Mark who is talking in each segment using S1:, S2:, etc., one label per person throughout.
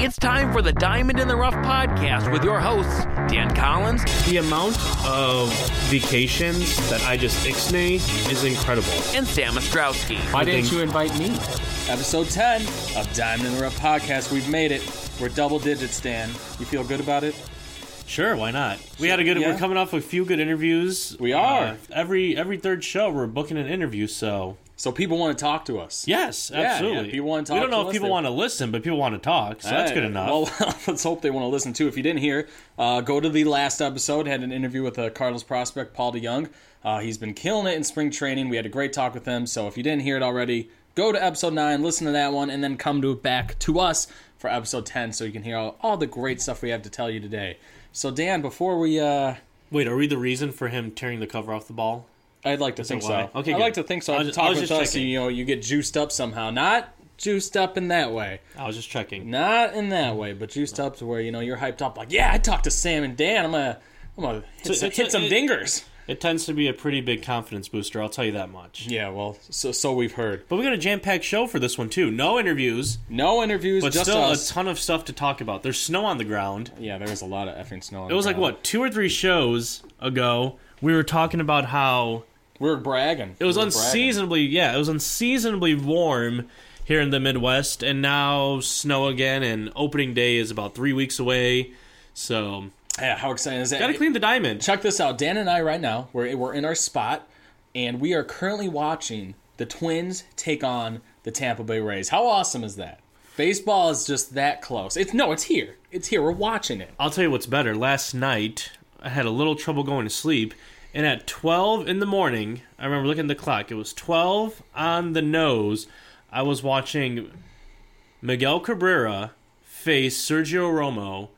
S1: It's time for the Diamond in the Rough podcast with your hosts, Dan Collins.
S2: The amount of vacations that I just ixnay is incredible.
S1: And Sam Ostrowski.
S3: Why didn't you invite me? Episode 10 of Diamond in the Rough podcast. We've made it. We're double digits, Dan. You feel good about it?
S2: Sure, why not? We had a good.
S3: Yeah.
S2: We're coming off a few good interviews.
S3: We are.
S2: Uh, every every third show, we're booking an interview. So
S3: So people want to talk to us.
S2: yes, absolutely.
S3: yeah, people wanna
S2: We don't know
S3: to
S2: if
S3: us,
S2: people
S3: they-
S2: want to listen, but people want to talk. So that's good enough.
S3: Well, let's hope they want to listen too. If you didn't hear, uh, go to the last episode. Had an interview with the Cardinals prospect Paul DeJong. Uh, he's been killing it in spring training. We had a great talk with him. So if you didn't hear it already, go to episode nine, listen to that one, and then come to back to us for episode ten, so you can hear all, all the great stuff we have to tell you today. So Dan, before we, uh,
S2: Wait, are we the reason for him tearing the cover off the ball?
S3: I'd like to think so.
S2: Okay,
S3: I'd
S2: good.
S3: like to think so.
S2: I was just- I
S3: talk
S2: was
S3: with
S2: just
S3: us,
S2: checking.
S3: you know, you get juiced up somehow. Not juiced up in that way.
S2: I was just checking.
S3: Not in that way, but juiced up to where you know you're hyped up. Like, yeah, I talked to Sam and Dan. I'm gonna, I'm gonna hit,
S2: So
S3: some,
S2: it's
S3: hit some
S2: it-
S3: dingers.
S2: It tends to be a pretty big confidence booster. I'll tell you that much.
S3: Yeah, well, so so we've heard.
S2: But we got a jam-packed show for this one too. No interviews,
S3: No interviews,
S2: but
S3: just
S2: still
S3: us.
S2: a ton of stuff to talk about. There's snow on the ground.
S3: yeah, there was a lot of effing snow. on
S2: It was like what two or three shows ago. We were talking about how
S3: We were bragging.
S2: it was
S3: we were bragging.
S2: unseasonably yeah, it was unseasonably warm here in the Midwest, and now snow again. And opening day is about three weeks away, so
S3: Yeah, how exciting is that?
S2: gotta clean the diamond.
S3: Check this out. Dan and I right now we're we're in our spot, and we are currently watching the Twins take on the Tampa Bay Rays. How awesome is that? Baseball is just that close. It's no, it's here. It's here. We're watching it.
S2: I'll tell you what's better. Last night I had a little trouble going to sleep, and at twelve in the morning, I remember looking at the clock. It was twelve on the nose. I was watching Miguel Cabrera face Sergio Romo.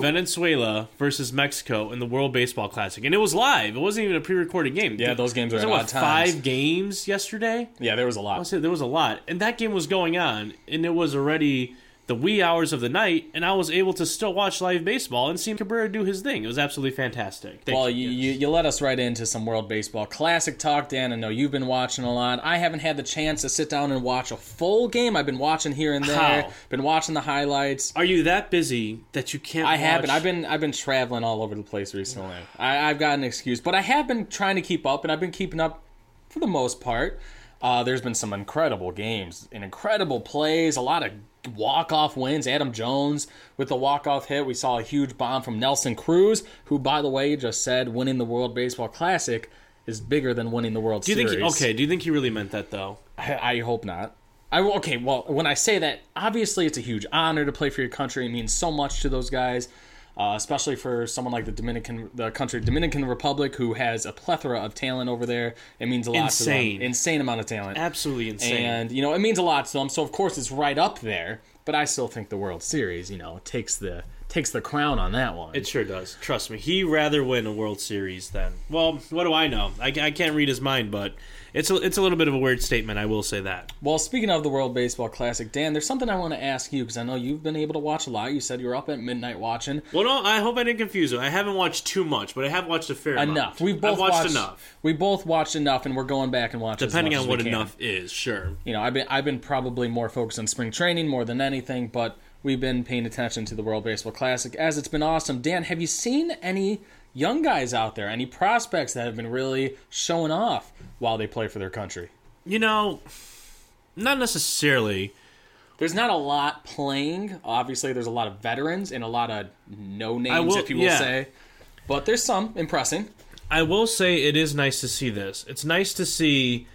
S2: Venezuela versus Mexico in the World Baseball Classic, and it was live. It wasn't even a pre-recorded game.
S3: Yeah, those games are
S2: Was
S3: at odd
S2: what
S3: times.
S2: five games yesterday.
S3: Yeah, there was a lot.
S2: said there was a lot, and that game was going on, and it was already the wee hours of the night, and I was able to still watch live baseball and see Cabrera do his thing. It was absolutely fantastic. Thank
S3: Well,
S2: you.
S3: you, you, you let us right into some World Baseball Classic talk, Dan. I know you've been watching a lot. I haven't had the chance to sit down and watch a full game. I've been watching here and there.
S2: How?
S3: Been watching the highlights.
S2: Are you that busy that you can't?
S3: I haven't. I've been I've been traveling all over the place recently. I, I've got an excuse, but I have been trying to keep up, and I've been keeping up for the most part. Uh, there's been some incredible games and incredible plays, a lot of walk-off wins. Adam Jones with the walk-off hit. We saw a huge bomb from Nelson Cruz, who, by the way, just said winning the World Baseball Classic is bigger than winning the World
S2: Do you
S3: Series.
S2: think? He, okay. Do you think he really meant that though?
S3: I, I hope not. I okay. Well, when I say that, obviously it's a huge honor to play for your country. It means so much to those guys, uh, especially for someone like the Dominican, the country Dominican Republic, who has a plethora of talent over there. It means a lot.
S2: Insane.
S3: to them. insane amount of talent,
S2: Absolutely insane.
S3: and you know it means a lot to them. So of course it's right up there. But I still think the World Series, you know, takes the takes the crown on that one.
S2: it sure does. Trust me. He rather win a World Series than. Well, what do I know? I, I can't read his mind, but it's a, it's a little bit of a weird statement. I will say that.
S3: Well, speaking of the World Baseball Classic, Dan, there's something I want to ask you because I know you've been able to watch a lot. You said you were up at midnight watching.
S2: Well, no, I hope I didn't confuse you. I haven't watched too much, but I have watched a fair amount.
S3: enough. We've both
S2: watched,
S3: watched
S2: enough.
S3: We both watched enough, and we're going back and watching.
S2: Depending
S3: as much
S2: on
S3: as
S2: what
S3: we can.
S2: enough is, sure.
S3: You know, I've been I've been probably more focused on spring training more than anything, but we've been paying attention to the World Baseball Classic as it's been awesome. Dan, have you seen any young guys out there, any prospects that have been really showing off while they play for their country?
S2: You know, not necessarily.
S3: There's not a lot playing. Obviously, there's a lot of veterans and a lot of no names,
S2: will-
S3: if you will
S2: yeah.
S3: say. But there's some impressing.
S2: I will say it is nice to see this. It's nice to see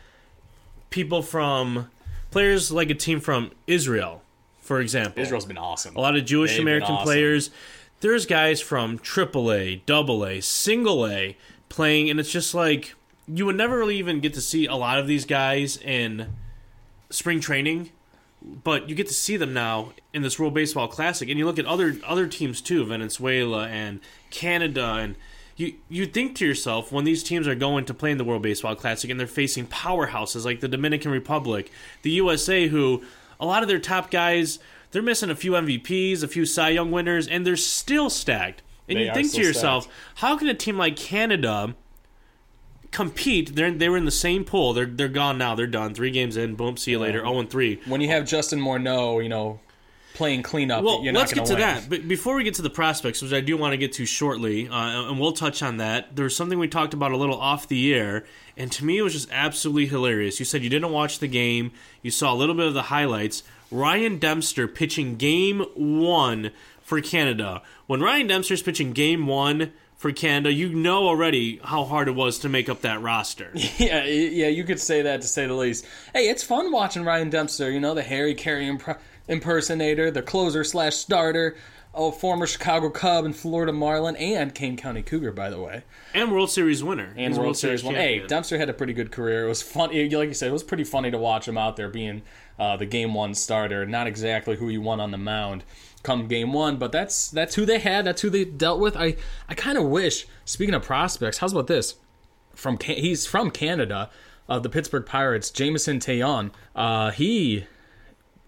S2: people from players like a team from Israel, for example.
S3: Israel's been awesome.
S2: a lot of Jewish
S3: They've
S2: American
S3: awesome.
S2: players. There's guys from AAA, Double A, Single A playing, and it's just like you would never really even get to see a lot of these guys in spring training, but you get to see them now in this World Baseball Classic, and you look at other other teams too, Venezuela and Canada, and you you think to yourself when these teams are going to play in the World Baseball Classic and they're facing powerhouses like the Dominican Republic, the USA, who a lot of their top guys they're missing a few MVPs, a few Cy Young winners, and they're still stacked. And
S3: They
S2: you think to yourself,
S3: stacked.
S2: how can a team like Canada compete? They're they were in the same pool. They're they're gone now. They're done. Three games in. Boom. See you later. Zero and three.
S3: when you have Justin Morneau, you know, playing cleanup.
S2: Well, let's get to
S3: win.
S2: that. But before we get to the prospects, which I do want to get to shortly, uh, and we'll touch on that, there's something we talked about a little off the air, and to me it was just absolutely hilarious. You said you didn't watch the game, you saw a little bit of the highlights. Ryan Dempster pitching game one for Canada. When Ryan Dempster's pitching game one for Canada, you know already how hard it was to make up that roster.
S3: Yeah, yeah, you could say that to say the least. Hey, it's fun watching Ryan Dempster. You know, the Harry Caray imp- impersonator, the closer slash starter, a former Chicago Cub and Florida Marlin, and Kane County Cougar, by the way,
S2: and World Series winner.
S3: and
S2: a
S3: World, Series one. Hey. Dempster had a pretty good career. It was funny, Like you said, it was pretty funny to watch him out there being uh, the game one starter. Not exactly who you want on the mound come game one, but that's that's who they had. That's who they dealt with. I I kind of wish. Speaking of prospects, how's about this? From he's from Canada, of the Pittsburgh Pirates. Jameson Taillon. Uh, he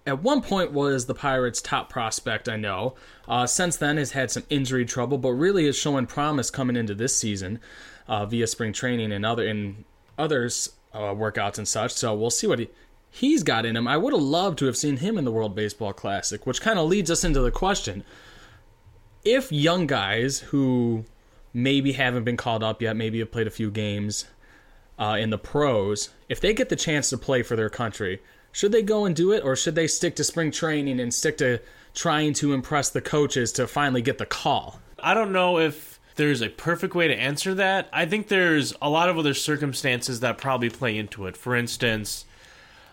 S3: at one point was the Pirates' top prospect, I know. Uh, since then, has had some injury trouble, but really is showing promise coming into this season uh, via spring training and other and others uh, workouts and such. So we'll see what he, he's got in him. I would have loved to have seen him in the World Baseball Classic, which kind of leads us into the question: If young guys who maybe haven't been called up yet, maybe have played a few games uh, in the pros, if they get the chance to play for their country, should they go and do it, or should they stick to spring training and stick to trying to impress the coaches to finally get the call?
S2: I don't know if there's a perfect way to answer that. I think there's a lot of other circumstances that probably play into it. For instance,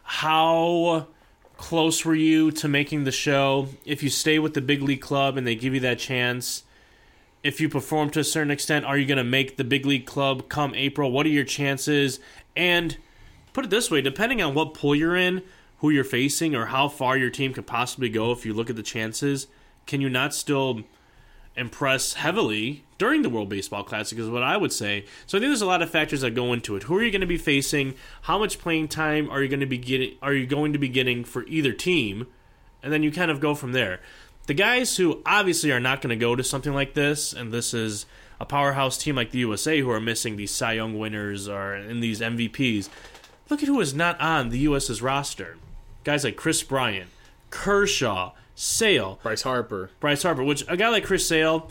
S2: how close were you to making the show? If you stay with the big league club and they give you that chance, if you perform to a certain extent, are you going to make the big league club come April? What are your chances? And put it this way depending on what pool you're in, who you're facing, or how far your team could possibly go if you look at the chances, can you not still impress heavily during the World Baseball Classic is what I would say. So I think there's a lot of factors that go into it. Who are you going to be facing? How much playing time are you going to be getting are you going to be getting for either team? And then you kind of go from there. The guys who obviously are not going to go to something like this and this is a powerhouse team like the USA who are missing these Cy Young winners or in these MVPs. Look at who is not on the US's roster. Guys like Kris Bryant, Kershaw, Sale,
S3: Bryce Harper.
S2: Bryce Harper, which a guy like Chris Sale,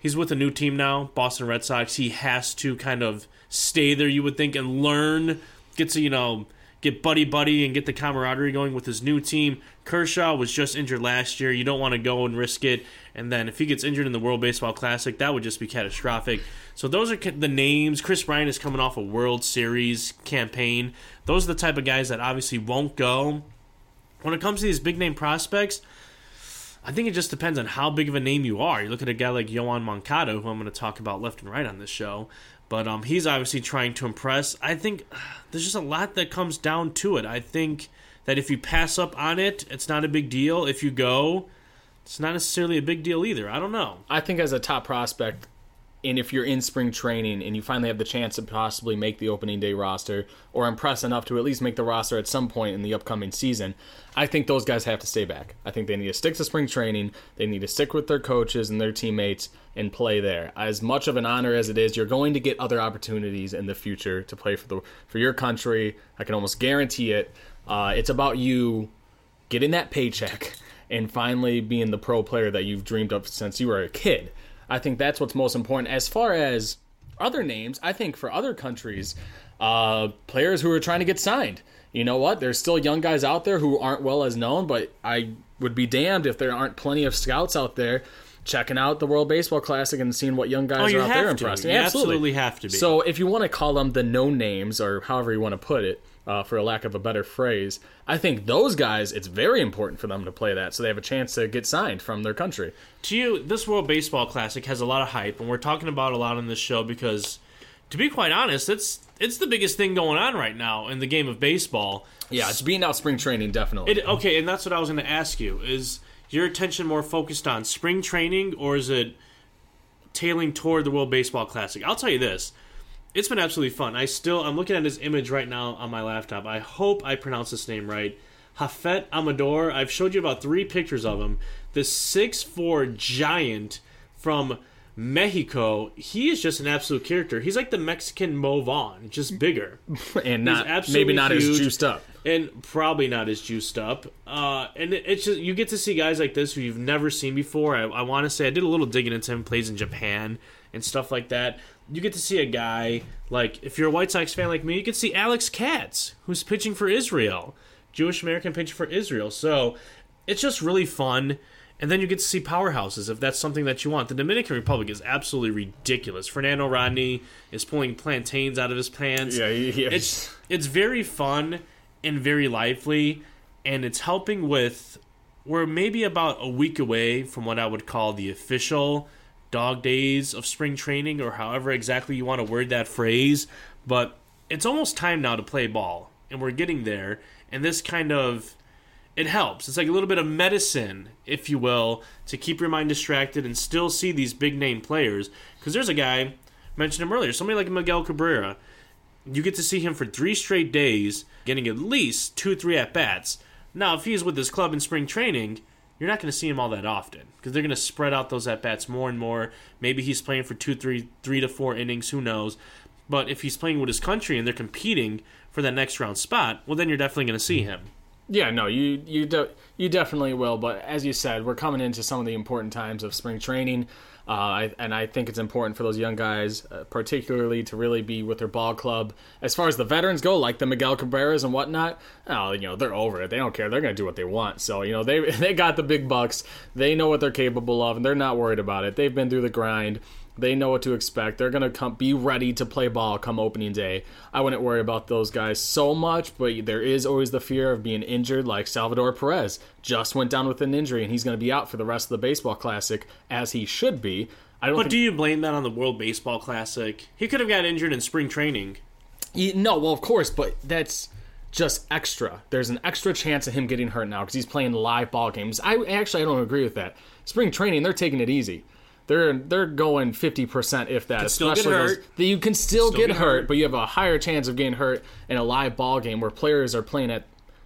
S2: he's with a new team now, Boston Red Sox. He has to kind of stay there, you would think, and learn, get to, you know, get buddy buddy and get the camaraderie going with his new team. Kershaw was just injured last year. You don't want to go and risk it. And then if he gets injured in the World Baseball Classic, that would just be catastrophic. So those are the names. Kris Bryant is coming off a World Series campaign. Those are the type of guys that obviously won't go. When it comes to these big name prospects, I think it just depends on how big of a name you are. You look at a guy like Yoan Moncada, who I'm going to talk about left and right on this show, but um, he's obviously trying to impress. I think there's just a lot that comes down to it. I think that if you pass up on it, it's not a big deal. If you go, it's not necessarily a big deal either. I don't know.
S3: I think as a top prospect, and if you're in spring training and you finally have the chance to possibly make the opening day roster or impress enough to at least make the roster at some point in the upcoming season, I think those guys have to stay back. I think they need to stick to spring training. They need to stick with their coaches and their teammates and play there. As much of an honor as it is, you're going to get other opportunities in the future to play for the for your country. I can almost guarantee it. Uh, it's about you getting that paycheck and finally being the pro player that you've dreamed of since you were a kid. I think that's what's most important. As far as other names, I think for other countries, uh, players who are trying to get signed. You know what? There's still young guys out there who aren't well as known, but I would be damned if there aren't plenty of scouts out there checking out the World Baseball Classic and seeing what young guys
S2: Oh,
S3: are out there
S2: to.
S3: impressing.
S2: You
S3: absolutely.
S2: absolutely have to be.
S3: So if you want to call them the no names or however you want to put it, uh, for a lack of a better phrase, I think those guys, it's very important for them to play that so they have a chance to get signed from their country.
S2: to you, this World Baseball Classic has a lot of hype, and we're talking about a lot on this show because, to be quite honest, it's it's the biggest thing going on right now in the game of baseball.
S3: Yeah, it's being out spring training, definitely.
S2: It, okay, and that's what I was going to ask you: is your attention more focused on spring training, or is it tailing toward the World Baseball Classic? I'll tell you this: it's been absolutely fun. I still I'm looking at his image right now on my laptop. I hope I pronounce this name right. Japhet Amador. I've showed you about three pictures of him. This six four giant from Mexico, he is just an absolute character. He's like the Mexican Mo Vaughn, just bigger.
S3: and not maybe not as juiced up.
S2: and probably not as juiced up. Uh, and it, it's just you get to see guys like this who you've never seen before. I, I want to say I did a little digging into him. Plays in Japan and stuff like that. You get to see a guy like if you're a White Sox fan like me, you get to see Alex Katz, who's pitching for Israel, Jewish American pitching for Israel. So it's just really fun. And then you get to see powerhouses if that's something that you want. The Dominican Republic is absolutely ridiculous. Fernando Rodney is pulling plantains out of his pants
S3: Yeah, he-
S2: it's it's very fun and very lively and it's helping with we're maybe about a week away from what I would call the official dog days of spring training or however exactly you want to word that phrase but it's almost time now to play ball and we're getting there and this kind of it helps. It's like a little bit of medicine, if you will, to keep your mind distracted and still see these big name players. Because there's a guy, mentioned him earlier, somebody like Miguel Cabrera. You get to see him for three straight days, getting at least two, three at bats. Now, if he's with his club in spring training, you're not going to see him all that often because they're going to spread out those at bats more and more. Maybe he's playing for two, three, three to four innings. Who knows? But if he's playing with his country and they're competing for that next round spot, well, then you're definitely going to see him.
S3: Yeah, no, you you de- you definitely will. But as you said, we're coming into some of the important times of spring training, uh, I, and I think it's important for those young guys, uh, particularly, to really be with their ball club. As far as the veterans go, like the Miguel Cabreras and whatnot, oh, you know, they're over it. They don't care. They're going to do what they want. So you know, they they got the big bucks. They know what they're capable of, and they're not worried about it. They've been through the grind. They know what to expect. They're gonna come be ready to play ball come opening day. I wouldn't worry about those guys so much, but there is always the fear of being injured. Like Salvador Perez just went down with an injury, and he's gonna be out for the rest of the baseball classic, as he should be. I don't
S2: But
S3: think
S2: do you blame that on the World Baseball Classic? He could have got injured in spring training.
S3: No, well, of course, but that's just extra. There's an extra chance of him getting hurt now because he's playing live ball games. I actually I don't agree with that. Spring training, they're taking it easy. They're they're going fifty percent if that.
S2: still get
S3: especially those- that you can still, get,
S2: get
S3: hurt,
S2: hurt.
S3: but you have a higher chance of getting hurt in a live ball game where players are playing at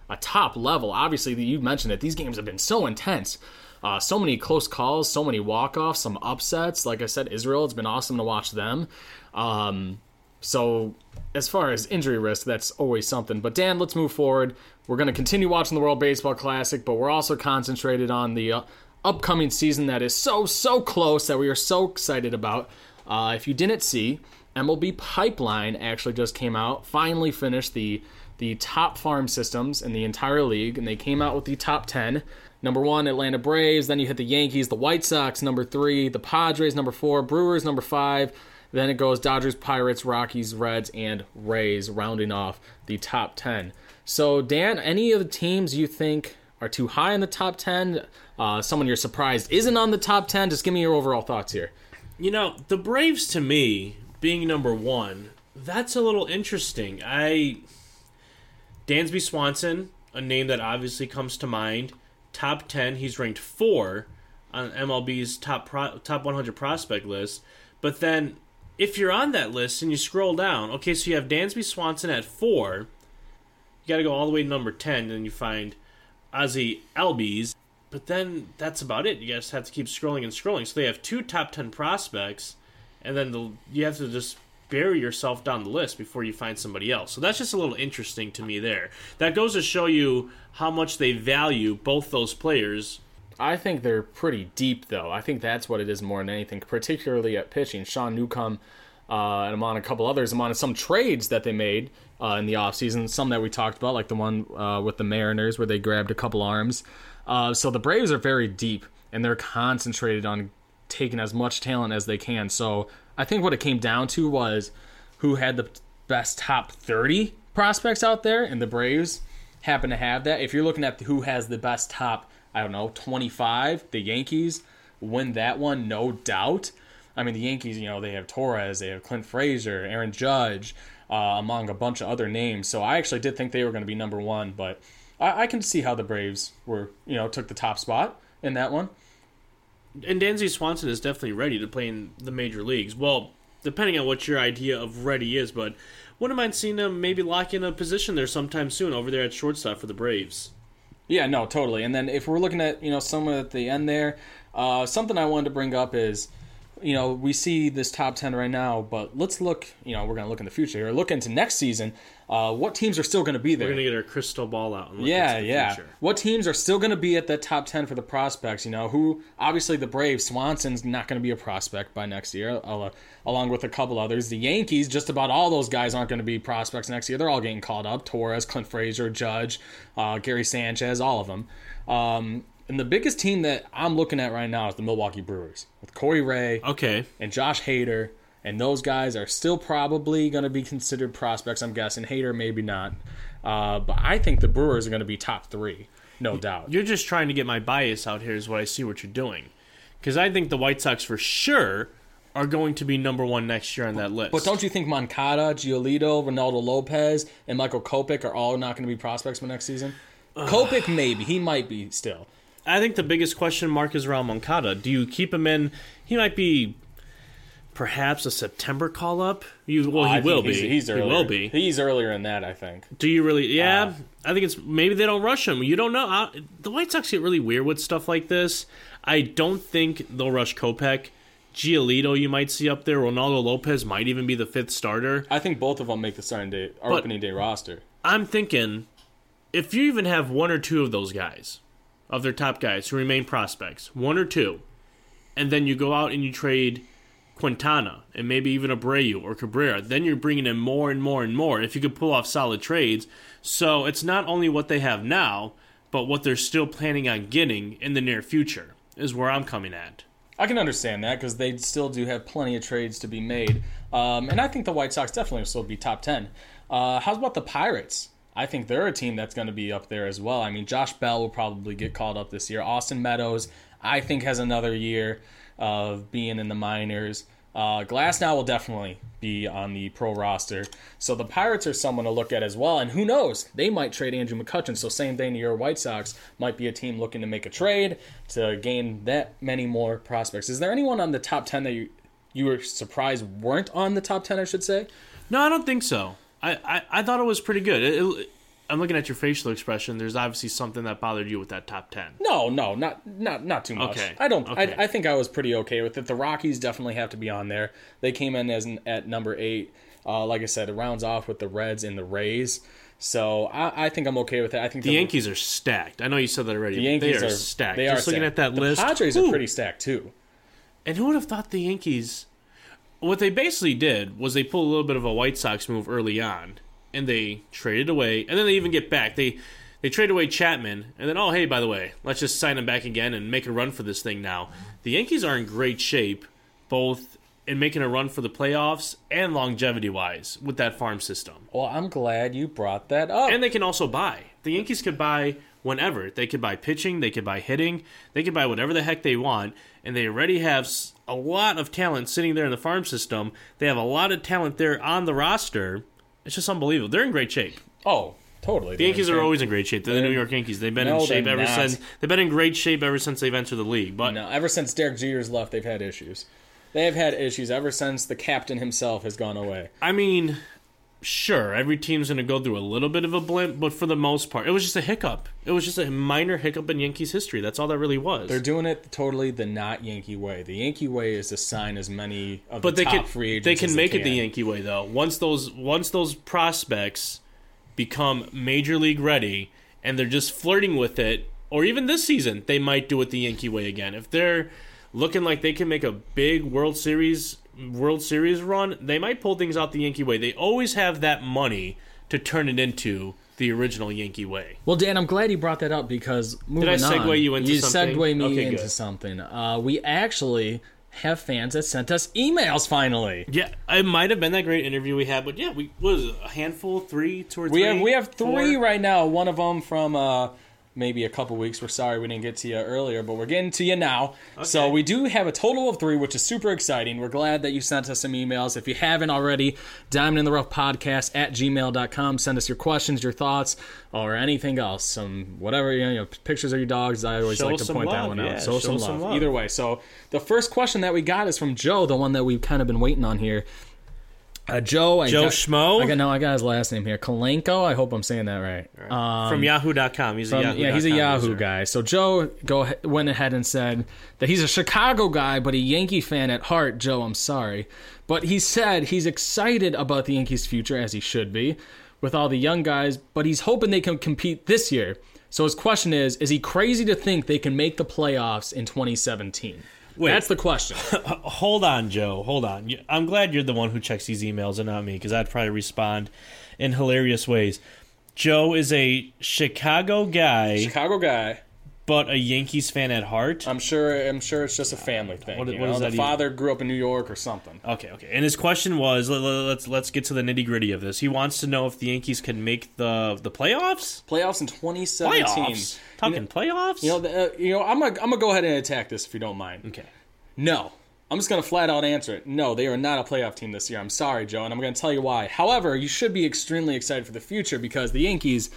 S3: a top level. Obviously, you mentioned that These games have been so intense. Uh, so many close calls, so many walk-offs, some upsets. Like I said, Israel, it's been awesome to watch them. Um, so, as far as injury risk, that's always something. But Dan, let's move forward. We're going to continue watching the World Baseball Classic, but we're also concentrated on the uh, upcoming season that is so so close that we are so excited about. Uh, if you didn't see, MLB Pipeline actually just came out, finally finished the the top farm systems in the entire league, and they came out with the top ten. Number one, Atlanta Braves. Then you hit the Yankees, the White Sox, number three, the Padres, number four, Brewers, number five. Then it goes Dodgers, Pirates, Rockies, Reds, and Rays, rounding off the top 10. So, Dan, any of the teams you think are too high in the top 10? Uh, someone you're surprised isn't on the top 10? Just give me your overall thoughts here.
S2: You know, the Braves to me being number one, that's a little interesting. I Dansby Swanson, a name that obviously comes to mind. Top ten, he's ranked four on MLB's top pro, top 100 prospect list. But then, if you're on that list and you scroll down, okay, so you have Dansby Swanson at four. You got to go all the way to number ten, and you find Ozzie Albies. But then that's about it. You just have to keep scrolling and scrolling. So they have two top ten prospects, and then the, you have to just bury yourself down the list before you find somebody else. So that's just a little interesting to me there. That goes to show you how much they value both those players.
S3: I think they're pretty deep, though. I think that's what it is more than anything, particularly at pitching. Sean Newcomb, uh, and I'm on a couple others. I'm on some trades that they made uh, in the offseason, some that we talked about, like the one uh, with the Mariners where they grabbed a couple arms. Uh, so the Braves are very deep, and they're concentrated on taking as much talent as they can. So I think what it came down to was who had the best top 30 prospects out there, and the Braves happen to have that. If you're looking at who has the best top, I don't know, 25, the Yankees win that one, no doubt. I mean, the Yankees, you know, they have Torres, they have Clint Frazier, Aaron Judge, uh, among a bunch of other names. So I actually did think they were going to be number one, but I, I can see how the Braves were, you know, took the top spot in that one.
S2: And Dansby Swanson is definitely ready to play in the major leagues. Well, depending on what your idea of ready is, but wouldn't mind seeing him maybe lock in a position there sometime soon over there at shortstop for the Braves.
S3: Yeah, no, totally. And then if we're looking at you know someone at the end there, uh, something I wanted to bring up is you know, we see this top 10 right now, but let's look, you know, we're going to look in the future here, look into next season. Uh, what teams are still going to be there?
S2: We're gonna get our crystal ball out. And look
S3: yeah,
S2: into the
S3: yeah.
S2: Future.
S3: What teams are still going to be at that top 10 for the prospects? You know, who, obviously, the Braves, Swanson's not going to be a prospect by next year, uh, along with a couple others. The Yankees, just about all those guys aren't going to be prospects next year. They're all getting called up Torres, Clint Frazier, Judge, uh, Gary Sanchez, all of them. Um, and the biggest team that I'm looking at right now is the Milwaukee Brewers with Corey Ray
S2: Okay.
S3: and Josh Hader. And those guys are still probably going to be considered prospects, I'm guessing. Hader, maybe not. Uh, but I think the Brewers are going to be top three, no doubt.
S2: You're just trying to get my bias out here, is what I see what you're doing. Because I think the White Sox for sure are going to be number one next year on that list.
S3: But don't you think Moncada, Giolito, Reynaldo Lopez, and Michael Kopech are all not going to be prospects for next season? Kopech, maybe. He might be still.
S2: I think the biggest question mark is around Moncada. Do you keep him in? He might be perhaps a September call up. You well, he
S3: I
S2: will
S3: think
S2: be.
S3: He's, he's
S2: he
S3: earlier.
S2: will be.
S3: He's earlier than that, I think.
S2: Do you really? Yeah,
S3: Uh,
S2: I think it's maybe they don't rush him. You don't know. I, the White Sox get really weird with stuff like this. I don't think they'll rush Kopech. Giolito, you might see up there. Reynaldo Lopez might even be the fifth starter.
S3: I think both of them make the starting day
S2: But-
S3: opening day roster.
S2: I'm thinking if you even have one or two of those guys, of their top guys who remain prospects, one or two, and then you go out and you trade Quintana and maybe even Abreu or Cabrera, then you're bringing in more and more and more if you could pull off solid trades. So it's not only what they have now, but what they're still planning on getting in the near future is where I'm coming at.
S3: I can understand that because they still do have plenty of trades to be made. Um, and I think the White Sox definitely will still be top 10. Uh, how about the Pirates? I think they're a team that's going to be up there as well. I mean, Josh Bell will probably get called up this year. Austin Meadows, I think, has another year of being in the minors. Uh, Glasnow will definitely be on the pro roster. So the Pirates are someone to look at as well. And who knows? They might trade Andrew McCutchen. So same thing to your White Sox might be a team looking to make a trade to gain that many more prospects. Is there anyone on the top 10 that you, you were surprised weren't on the top 10, I should say?
S2: No, I don't think so. I, I, I thought it was pretty good. It, it, I'm looking at your facial expression. There's obviously something that bothered you with that top 10.
S3: No, no, not not not too much.
S2: Okay,
S3: I don't.
S2: okay.
S3: I, I think I was pretty okay with it. The Rockies definitely have to be on there. They came in as at number eight. Uh, like I said, it rounds off with the Reds and the Rays. So I, I think I'm okay with it. I think
S2: The Yankees are stacked. I know you said that already.
S3: the Yankees
S2: they are,
S3: are
S2: stacked.
S3: They are
S2: Just looking
S3: stacked.
S2: at that
S3: the
S2: list,
S3: Padres
S2: whew.
S3: are pretty stacked too.
S2: And who would have thought the Yankees? What they basically did was they pulled a little bit of a White Sox move early on, and they traded away, and then they even get back. They they trade away Chapman, and then oh hey, by the way, let's just sign him back again and make a run for this thing now. The Yankees are in great shape, both in making a run for the playoffs and longevity wise with that farm system.
S3: Well, I'm glad you brought that up.
S2: And they can also buy. The Yankees could buy whenever. They could buy pitching, they could buy hitting, they could buy whatever the heck they want, and they already have a lot of talent sitting there in the farm system. They have a lot of talent there on the roster. It's just unbelievable. They're in great shape.
S3: oh, totally.
S2: The Yankees are always in great shape. They're the New York Yankees. They've been
S3: No,
S2: in shape ever
S3: not.
S2: since. They've been in great shape ever since they've entered the league. But
S3: No, ever since Derek Jeter's left, they've had issues. They have had issues ever since the captain himself has gone away.
S2: I mean, sure, every team's going to go through a little bit of a blimp, but for the most part, it was just a hiccup. It was just a minor hiccup in Yankees history. That's all that really was.
S3: They're doing it totally the not Yankee way. The Yankee way is to sign as many of
S2: but
S3: the
S2: they
S3: top
S2: can
S3: free agents.
S2: they can make it the. Yankee way though. Once those once those prospects become major league ready and they're just flirting with it, or even this season they might do it the Yankee way again. If they're looking like they can make a big World Series World Series run, they might pull things out the Yankee way. They always have that money to turn it into the original Yankee way.
S3: Well, Dan, I'm glad you brought that up because moving
S2: I segue
S3: on,
S2: you into something?
S3: you
S2: something?
S3: segue me
S2: Okay,
S3: into
S2: good.
S3: something. Uh, we actually have fans that sent us emails finally.
S2: Yeah, it might have been that great interview we had, but yeah, we what was it, a handful, three, towards. three.
S3: We have we have three
S2: four?
S3: right now. One of them from uh, maybe a couple weeks. We're sorry we didn't get to you earlier, but we're getting to you now. So we do have a total of three, which is super exciting. We're glad that you sent us some emails. If you haven't already, Diamond in the Rough Podcast at gmail.com. Send us your questions, your thoughts, or anything else. Some whatever, you know, pictures of your dogs. I always
S2: Show
S3: like to point that one
S2: yeah,
S3: out. Show,
S2: show
S3: some,
S2: some
S3: love.
S2: love.
S3: Either way. So the first question that we got is from Joe, the one that we've kind of been waiting on here. Uh, Joe, I
S2: Joe
S3: got,
S2: Schmo?
S3: I got no, I got his last name here. Kalenko. I hope I'm saying that right. Um,
S2: From Yahoo.com. He's a
S3: from-
S2: Yahoo.
S3: yeah, he's a Yahoo guy. So Joe go went ahead and said that he's a Chicago guy, but a Yankee fan at heart. Joe, I'm sorry, but he said he's excited about the Yankees' future as he should be, with all the young guys. But he's hoping they can compete this year. So his question is: Is he crazy to think they can make the playoffs in 2017?
S2: Wait.
S3: That's the question.
S2: Hold on, Joe. Hold on. I'm glad you're the one who checks these emails and not me, because I'd probably respond in hilarious ways. Joe is a Chicago guy,
S3: Chicago guy.
S2: But a Yankees fan at heart.
S3: I'm sure. I'm sure it's just a family thing.
S2: What-
S3: you
S2: what
S3: know? the
S2: even-
S3: father grew up in New York or something.
S2: Okay, okay. And his question was, let, let- let's let's get to the nitty gritty of this. He wants to know if the Yankees can make the the playoffs.
S3: Playoffs in 2017.
S2: Playoffs. Talking playoffs.
S3: You know, the, uh, you know, I'm gonna, I'm gonna go ahead and attack this if you don't mind.
S2: okay.
S3: No, I'm just gonna flat out answer it. No, they are not a playoff team this year. I'm sorry, Joe, and I'm gonna tell you why. However, you should be extremely excited for the future because the Yankees,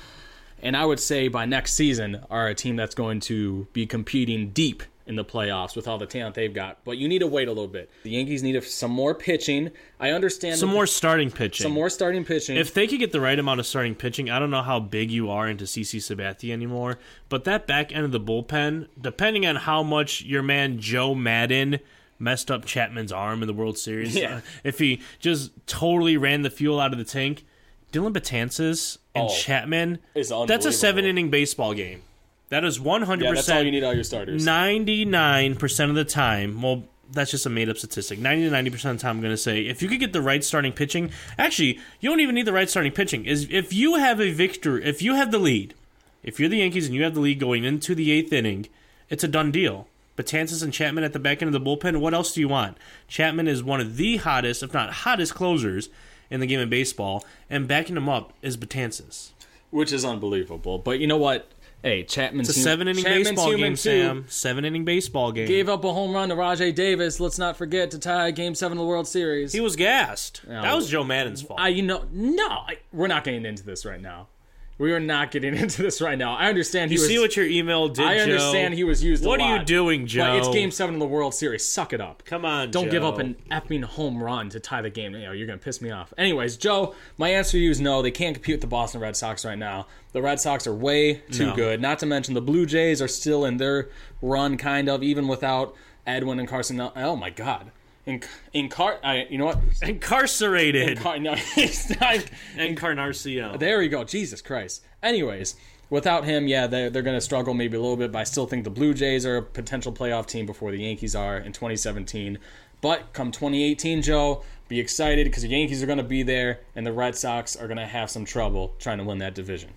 S3: and I would say by next season, are a team that's going to be competing deep in the playoffs with all the talent they've got. But you need to wait a little bit. The Yankees need some more pitching. I understand
S2: Some more starting pitching.
S3: some more starting pitching.
S2: If they could get the right amount of starting pitching, I don't know how big you are into CC Sabathia anymore, but that back end of the bullpen, depending on how much your man Joe Maddon messed up Chapman's arm in the World Series,
S3: Yeah.
S2: uh, if he just totally ran the fuel out of the tank, Dellin Betances and
S3: Oh,
S2: Chapman,
S3: it's
S2: that's a seven inning baseball game. That is 100%.
S3: that's all you need all your starters.
S2: 99% of the time, well, that's just a made up statistic. 90 to 90% of the time, I'm going to say if you could get the right starting pitching, actually, you don't even need the right starting pitching. Is if you have a victor, if you have the lead, if you're the Yankees and you have the lead going into the eighth inning, it's a done deal. Betances and Chapman at the back end of the bullpen, what else do you want? Chapman is one of the hottest, if not hottest, closers in the game of baseball, and backing him up is Betances.
S3: which is unbelievable. But you know what? Hey, Chapman's
S2: It's a seven inning
S3: Chapman's
S2: baseball game. Sam. Seven inning baseball game.
S3: Gave up a home run to Rajai Davis. Let's not forget to tie Game Seven of the World Series.
S2: He was gassed. That was Joe Maddon's fault.
S3: I, you know, no, I, we're not getting into this right now. We are not getting into this right now. I understand he
S2: you
S3: was.
S2: see what your email did,
S3: I
S2: Joe?
S3: understand he was used. a
S2: What are you doing, Joe?
S3: But it's Game Seven of the World Series. Suck it up.
S2: Come on,
S3: Don't give up an effing home run to tie the game. You know, you're gonna piss me off. Anyways, Joe, my answer to you is no. They can't compete with the Boston Red Sox right now. The Red Sox are way too
S2: No.
S3: good. Not to mention the Blue Jays are still in their run, kind of, even without Edwin and Carson. Oh my God. In, in car, I, you know what?
S2: incarcerated.
S3: Car, no.
S2: Encarnacion.
S3: There we go. Jesus Christ. Anyways, without him, yeah, they're, they're going to struggle maybe a little bit, but I still think the Blue Jays are a potential playoff team before the Yankees are in 2017. But come 2018, Joe, be excited because the Yankees are going to be there and the Red Sox are going to have some trouble trying to win that division.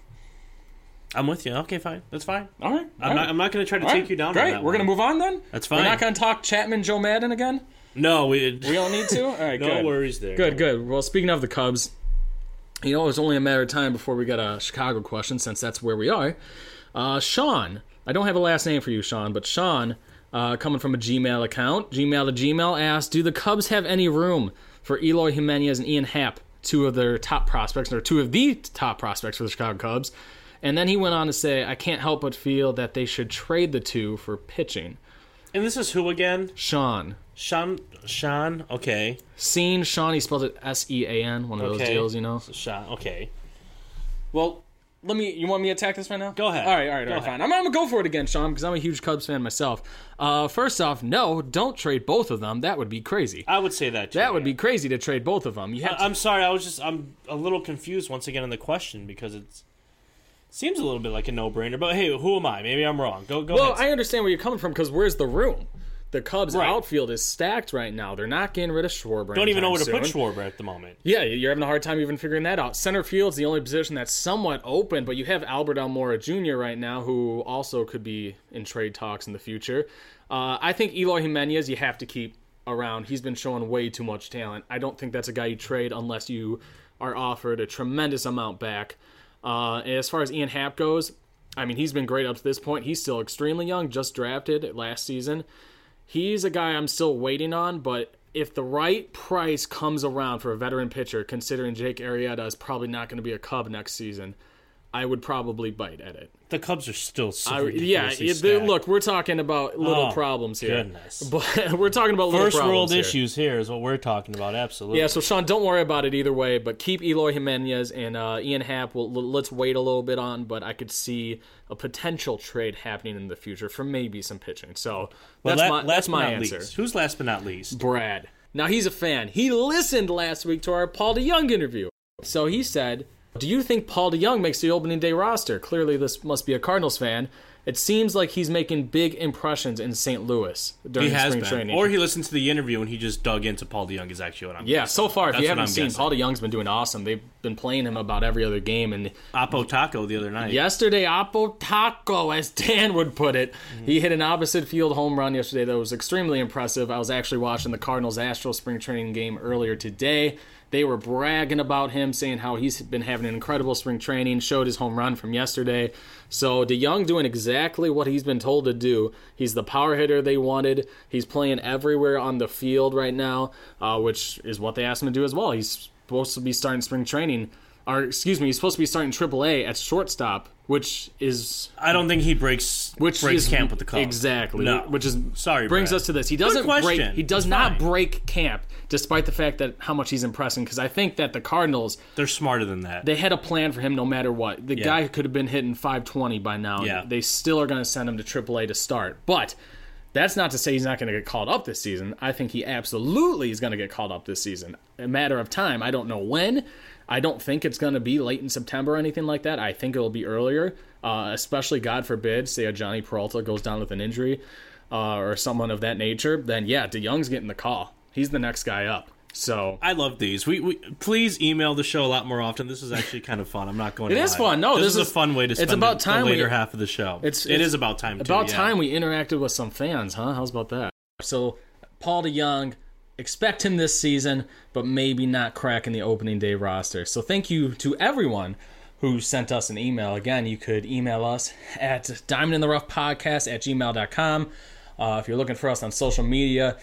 S2: I'm with you. Okay, fine. That's fine.
S3: All right.
S2: I'm not. I'm not going to try to take you down.
S3: Great. We're going to move on then?
S2: That's fine.
S3: We're not going to talk Chapman, Joe Maddon again?
S2: No, we.
S3: We don't need to? All right,
S2: no
S3: good.
S2: worries there.
S3: Good, good. Well, speaking of the Cubs, you know, it was only a matter of time before we got a Chicago question since that's where we are. Uh, Sean, I don't have a last name for you, Sean, but Sean, uh, coming from a Gmail account, Gmail to Gmail, asked, "Do the Cubs have any room for Eloy Jimenez and Ian Happ, two of their top prospects, or two of the top prospects for the Chicago Cubs?" And then he went on to say, "I can't help but feel that they should trade the two for pitching."
S2: And this is who again?
S3: Sean,
S2: Sean. Sean. Okay.
S3: Sean, Sean, he spelled it S E A N, one of those deals, you know.
S2: Sean. Okay.
S3: Well, let me. You want me to attack this right now?
S2: Go ahead.
S3: All right, all right,
S2: Go
S3: all right,
S2: ahead.
S3: fine. I'm, I'm gonna go for it again, Sean, because I'm a huge Cubs fan myself. Uh, first off, no, don't trade both of them. That would be crazy.
S2: I would say that. Too,
S3: That would be crazy to trade both of them. You have to,
S2: I'm sorry. I was just. I'm a little confused once again in the question because it's seems a little bit like a no-brainer. But hey, who am I? Maybe I'm wrong. Go. Go.
S3: well,
S2: ahead.
S3: I understand where you're coming from because where's the room? The Cubs
S2: Right.
S3: outfield is stacked right now. They're not getting rid of Schwarber.
S2: don't even know where to put
S3: soon.
S2: Schwarber at the moment.
S3: Yeah, you're having a hard time even figuring that out. Center field's the only position that's somewhat open, but you have Albert Almora Jr. right now, who also could be in trade talks in the future. Uh, I think Eloy Jimenez you have to keep around. He's been showing way too much talent. I don't think that's a guy you trade unless you are offered a tremendous amount back. Uh, as far as Ian Happ goes, I mean, he's been great up to this point. He's still extremely young, just drafted last season he's a guy I'm still waiting on, but if the right price comes around for a veteran pitcher, considering Jake Arrieta is probably not going to be a Cub next season, I would probably bite at it.
S2: The Cubs are still so
S3: I, yeah, it- look, we're talking about little
S2: Oh,
S3: problems here.
S2: goodness.
S3: But we're talking about little
S2: First world
S3: here.
S2: issues here is what we're talking about. Absolutely.
S3: Yeah, so Sean, don't worry about it either way. But keep Eloy Jimenez and uh, Ian Happ. We'll, let's wait a little bit on, but I could see a potential trade happening in the future for maybe some pitching. So
S2: Well,
S3: that's
S2: la-
S3: my
S2: last
S3: that's
S2: but
S3: my
S2: not
S3: answer.
S2: least. Who's last but not least?
S3: Brad. Now he's a fan. He listened last week to our Paul DeJong interview. So he said, "Do you think Paul DeJong makes the opening day roster?" Clearly, this must be a Cardinals fan. It seems like he's making big impressions in St. Louis during
S2: He has
S3: spring
S2: been,
S3: training.
S2: or he listened to the interview and he just dug into Paul DeJong. Is actually what I'm.
S3: yeah,
S2: guessing.
S3: so far, if
S2: That's
S3: you haven't seen,
S2: guessing.
S3: Paul DeJong's been doing awesome. They've been playing him about every other game, and
S2: oppo taco the other night.
S3: Yesterday, oppo taco, as Dan would put it, he hit an opposite field home run yesterday that was extremely impressive. I was actually watching the Cardinals Astros spring training game earlier today. They were bragging about him, saying how he's been having an incredible spring training, showed his home run from yesterday. So DeJong doing exactly what he's been told to do. He's the power hitter they wanted. He's playing everywhere on the field right now, uh, which is what they asked him to do as well. He's supposed to be starting spring training or excuse me, he's supposed to be starting AAA at shortstop, which is
S2: I don't think he breaks
S3: which
S2: breaks
S3: is
S2: camp with the Cubs.
S3: exactly,
S2: No.
S3: which is
S2: Sorry,
S3: brings
S2: Brad.
S3: us to this. He doesn't break. He does
S2: It's
S3: not
S2: fine.
S3: break camp, despite the fact that how much he's impressing. Because I think that the Cardinals
S2: They're smarter than that.
S3: they had a plan for him no matter what. The guy could have been hitting 520 by now.
S2: Yeah.
S3: They still are going to send him to AAA to start, but. That's not to say he's not going to get called up this season. I think he absolutely is going to get called up this season. A matter of time. I don't know when. I don't think it's going to be late in September or anything like that. I think it'll be earlier, uh, especially, God forbid, say a Jhonny Peralta goes down with an injury uh, or someone of that nature. Then, yeah, DeJong's getting the call. He's the next guy up. So
S2: I love these. We, we please email the show a lot more often. This is actually kind of fun. I'm not going.
S3: It
S2: to
S3: is
S2: lie.
S3: fun. No,
S2: this,
S3: this
S2: is,
S3: is-
S2: a fun way to
S3: it's
S2: spend
S3: about
S2: the,
S3: time
S2: the
S3: we-
S2: later half of the show.
S3: It's,
S2: it
S3: it's
S2: about time. Too,
S3: About
S2: yeah.
S3: time we interacted with some fans, huh? How's about that? So Paul DeJong, expect him this season, but maybe not cracking the opening day roster. So thank you to everyone who sent us an email. Again, you could email us at diamond in the rough podcast at gmail.com. Uh, if you're looking for us on social media,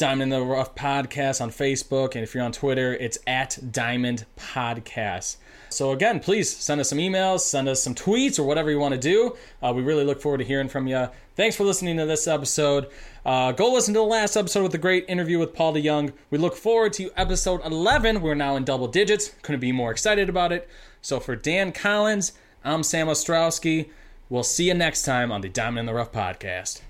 S3: Diamond in the Rough Podcast on Facebook, and if you're on Twitter, it's at Diamond Podcast. So again, please send us some emails, send us some tweets, or whatever you want to do. Uh, we really look forward to hearing from you. Thanks for listening to this episode. Uh, go listen to the last episode with the great interview with Paul DeJong. We look forward to episode 11. We're now in double digits. Couldn't be more excited about it. So for Dan Collins, I'm Sam Ostrowski. We'll see you next time on the Diamond in the Rough Podcast.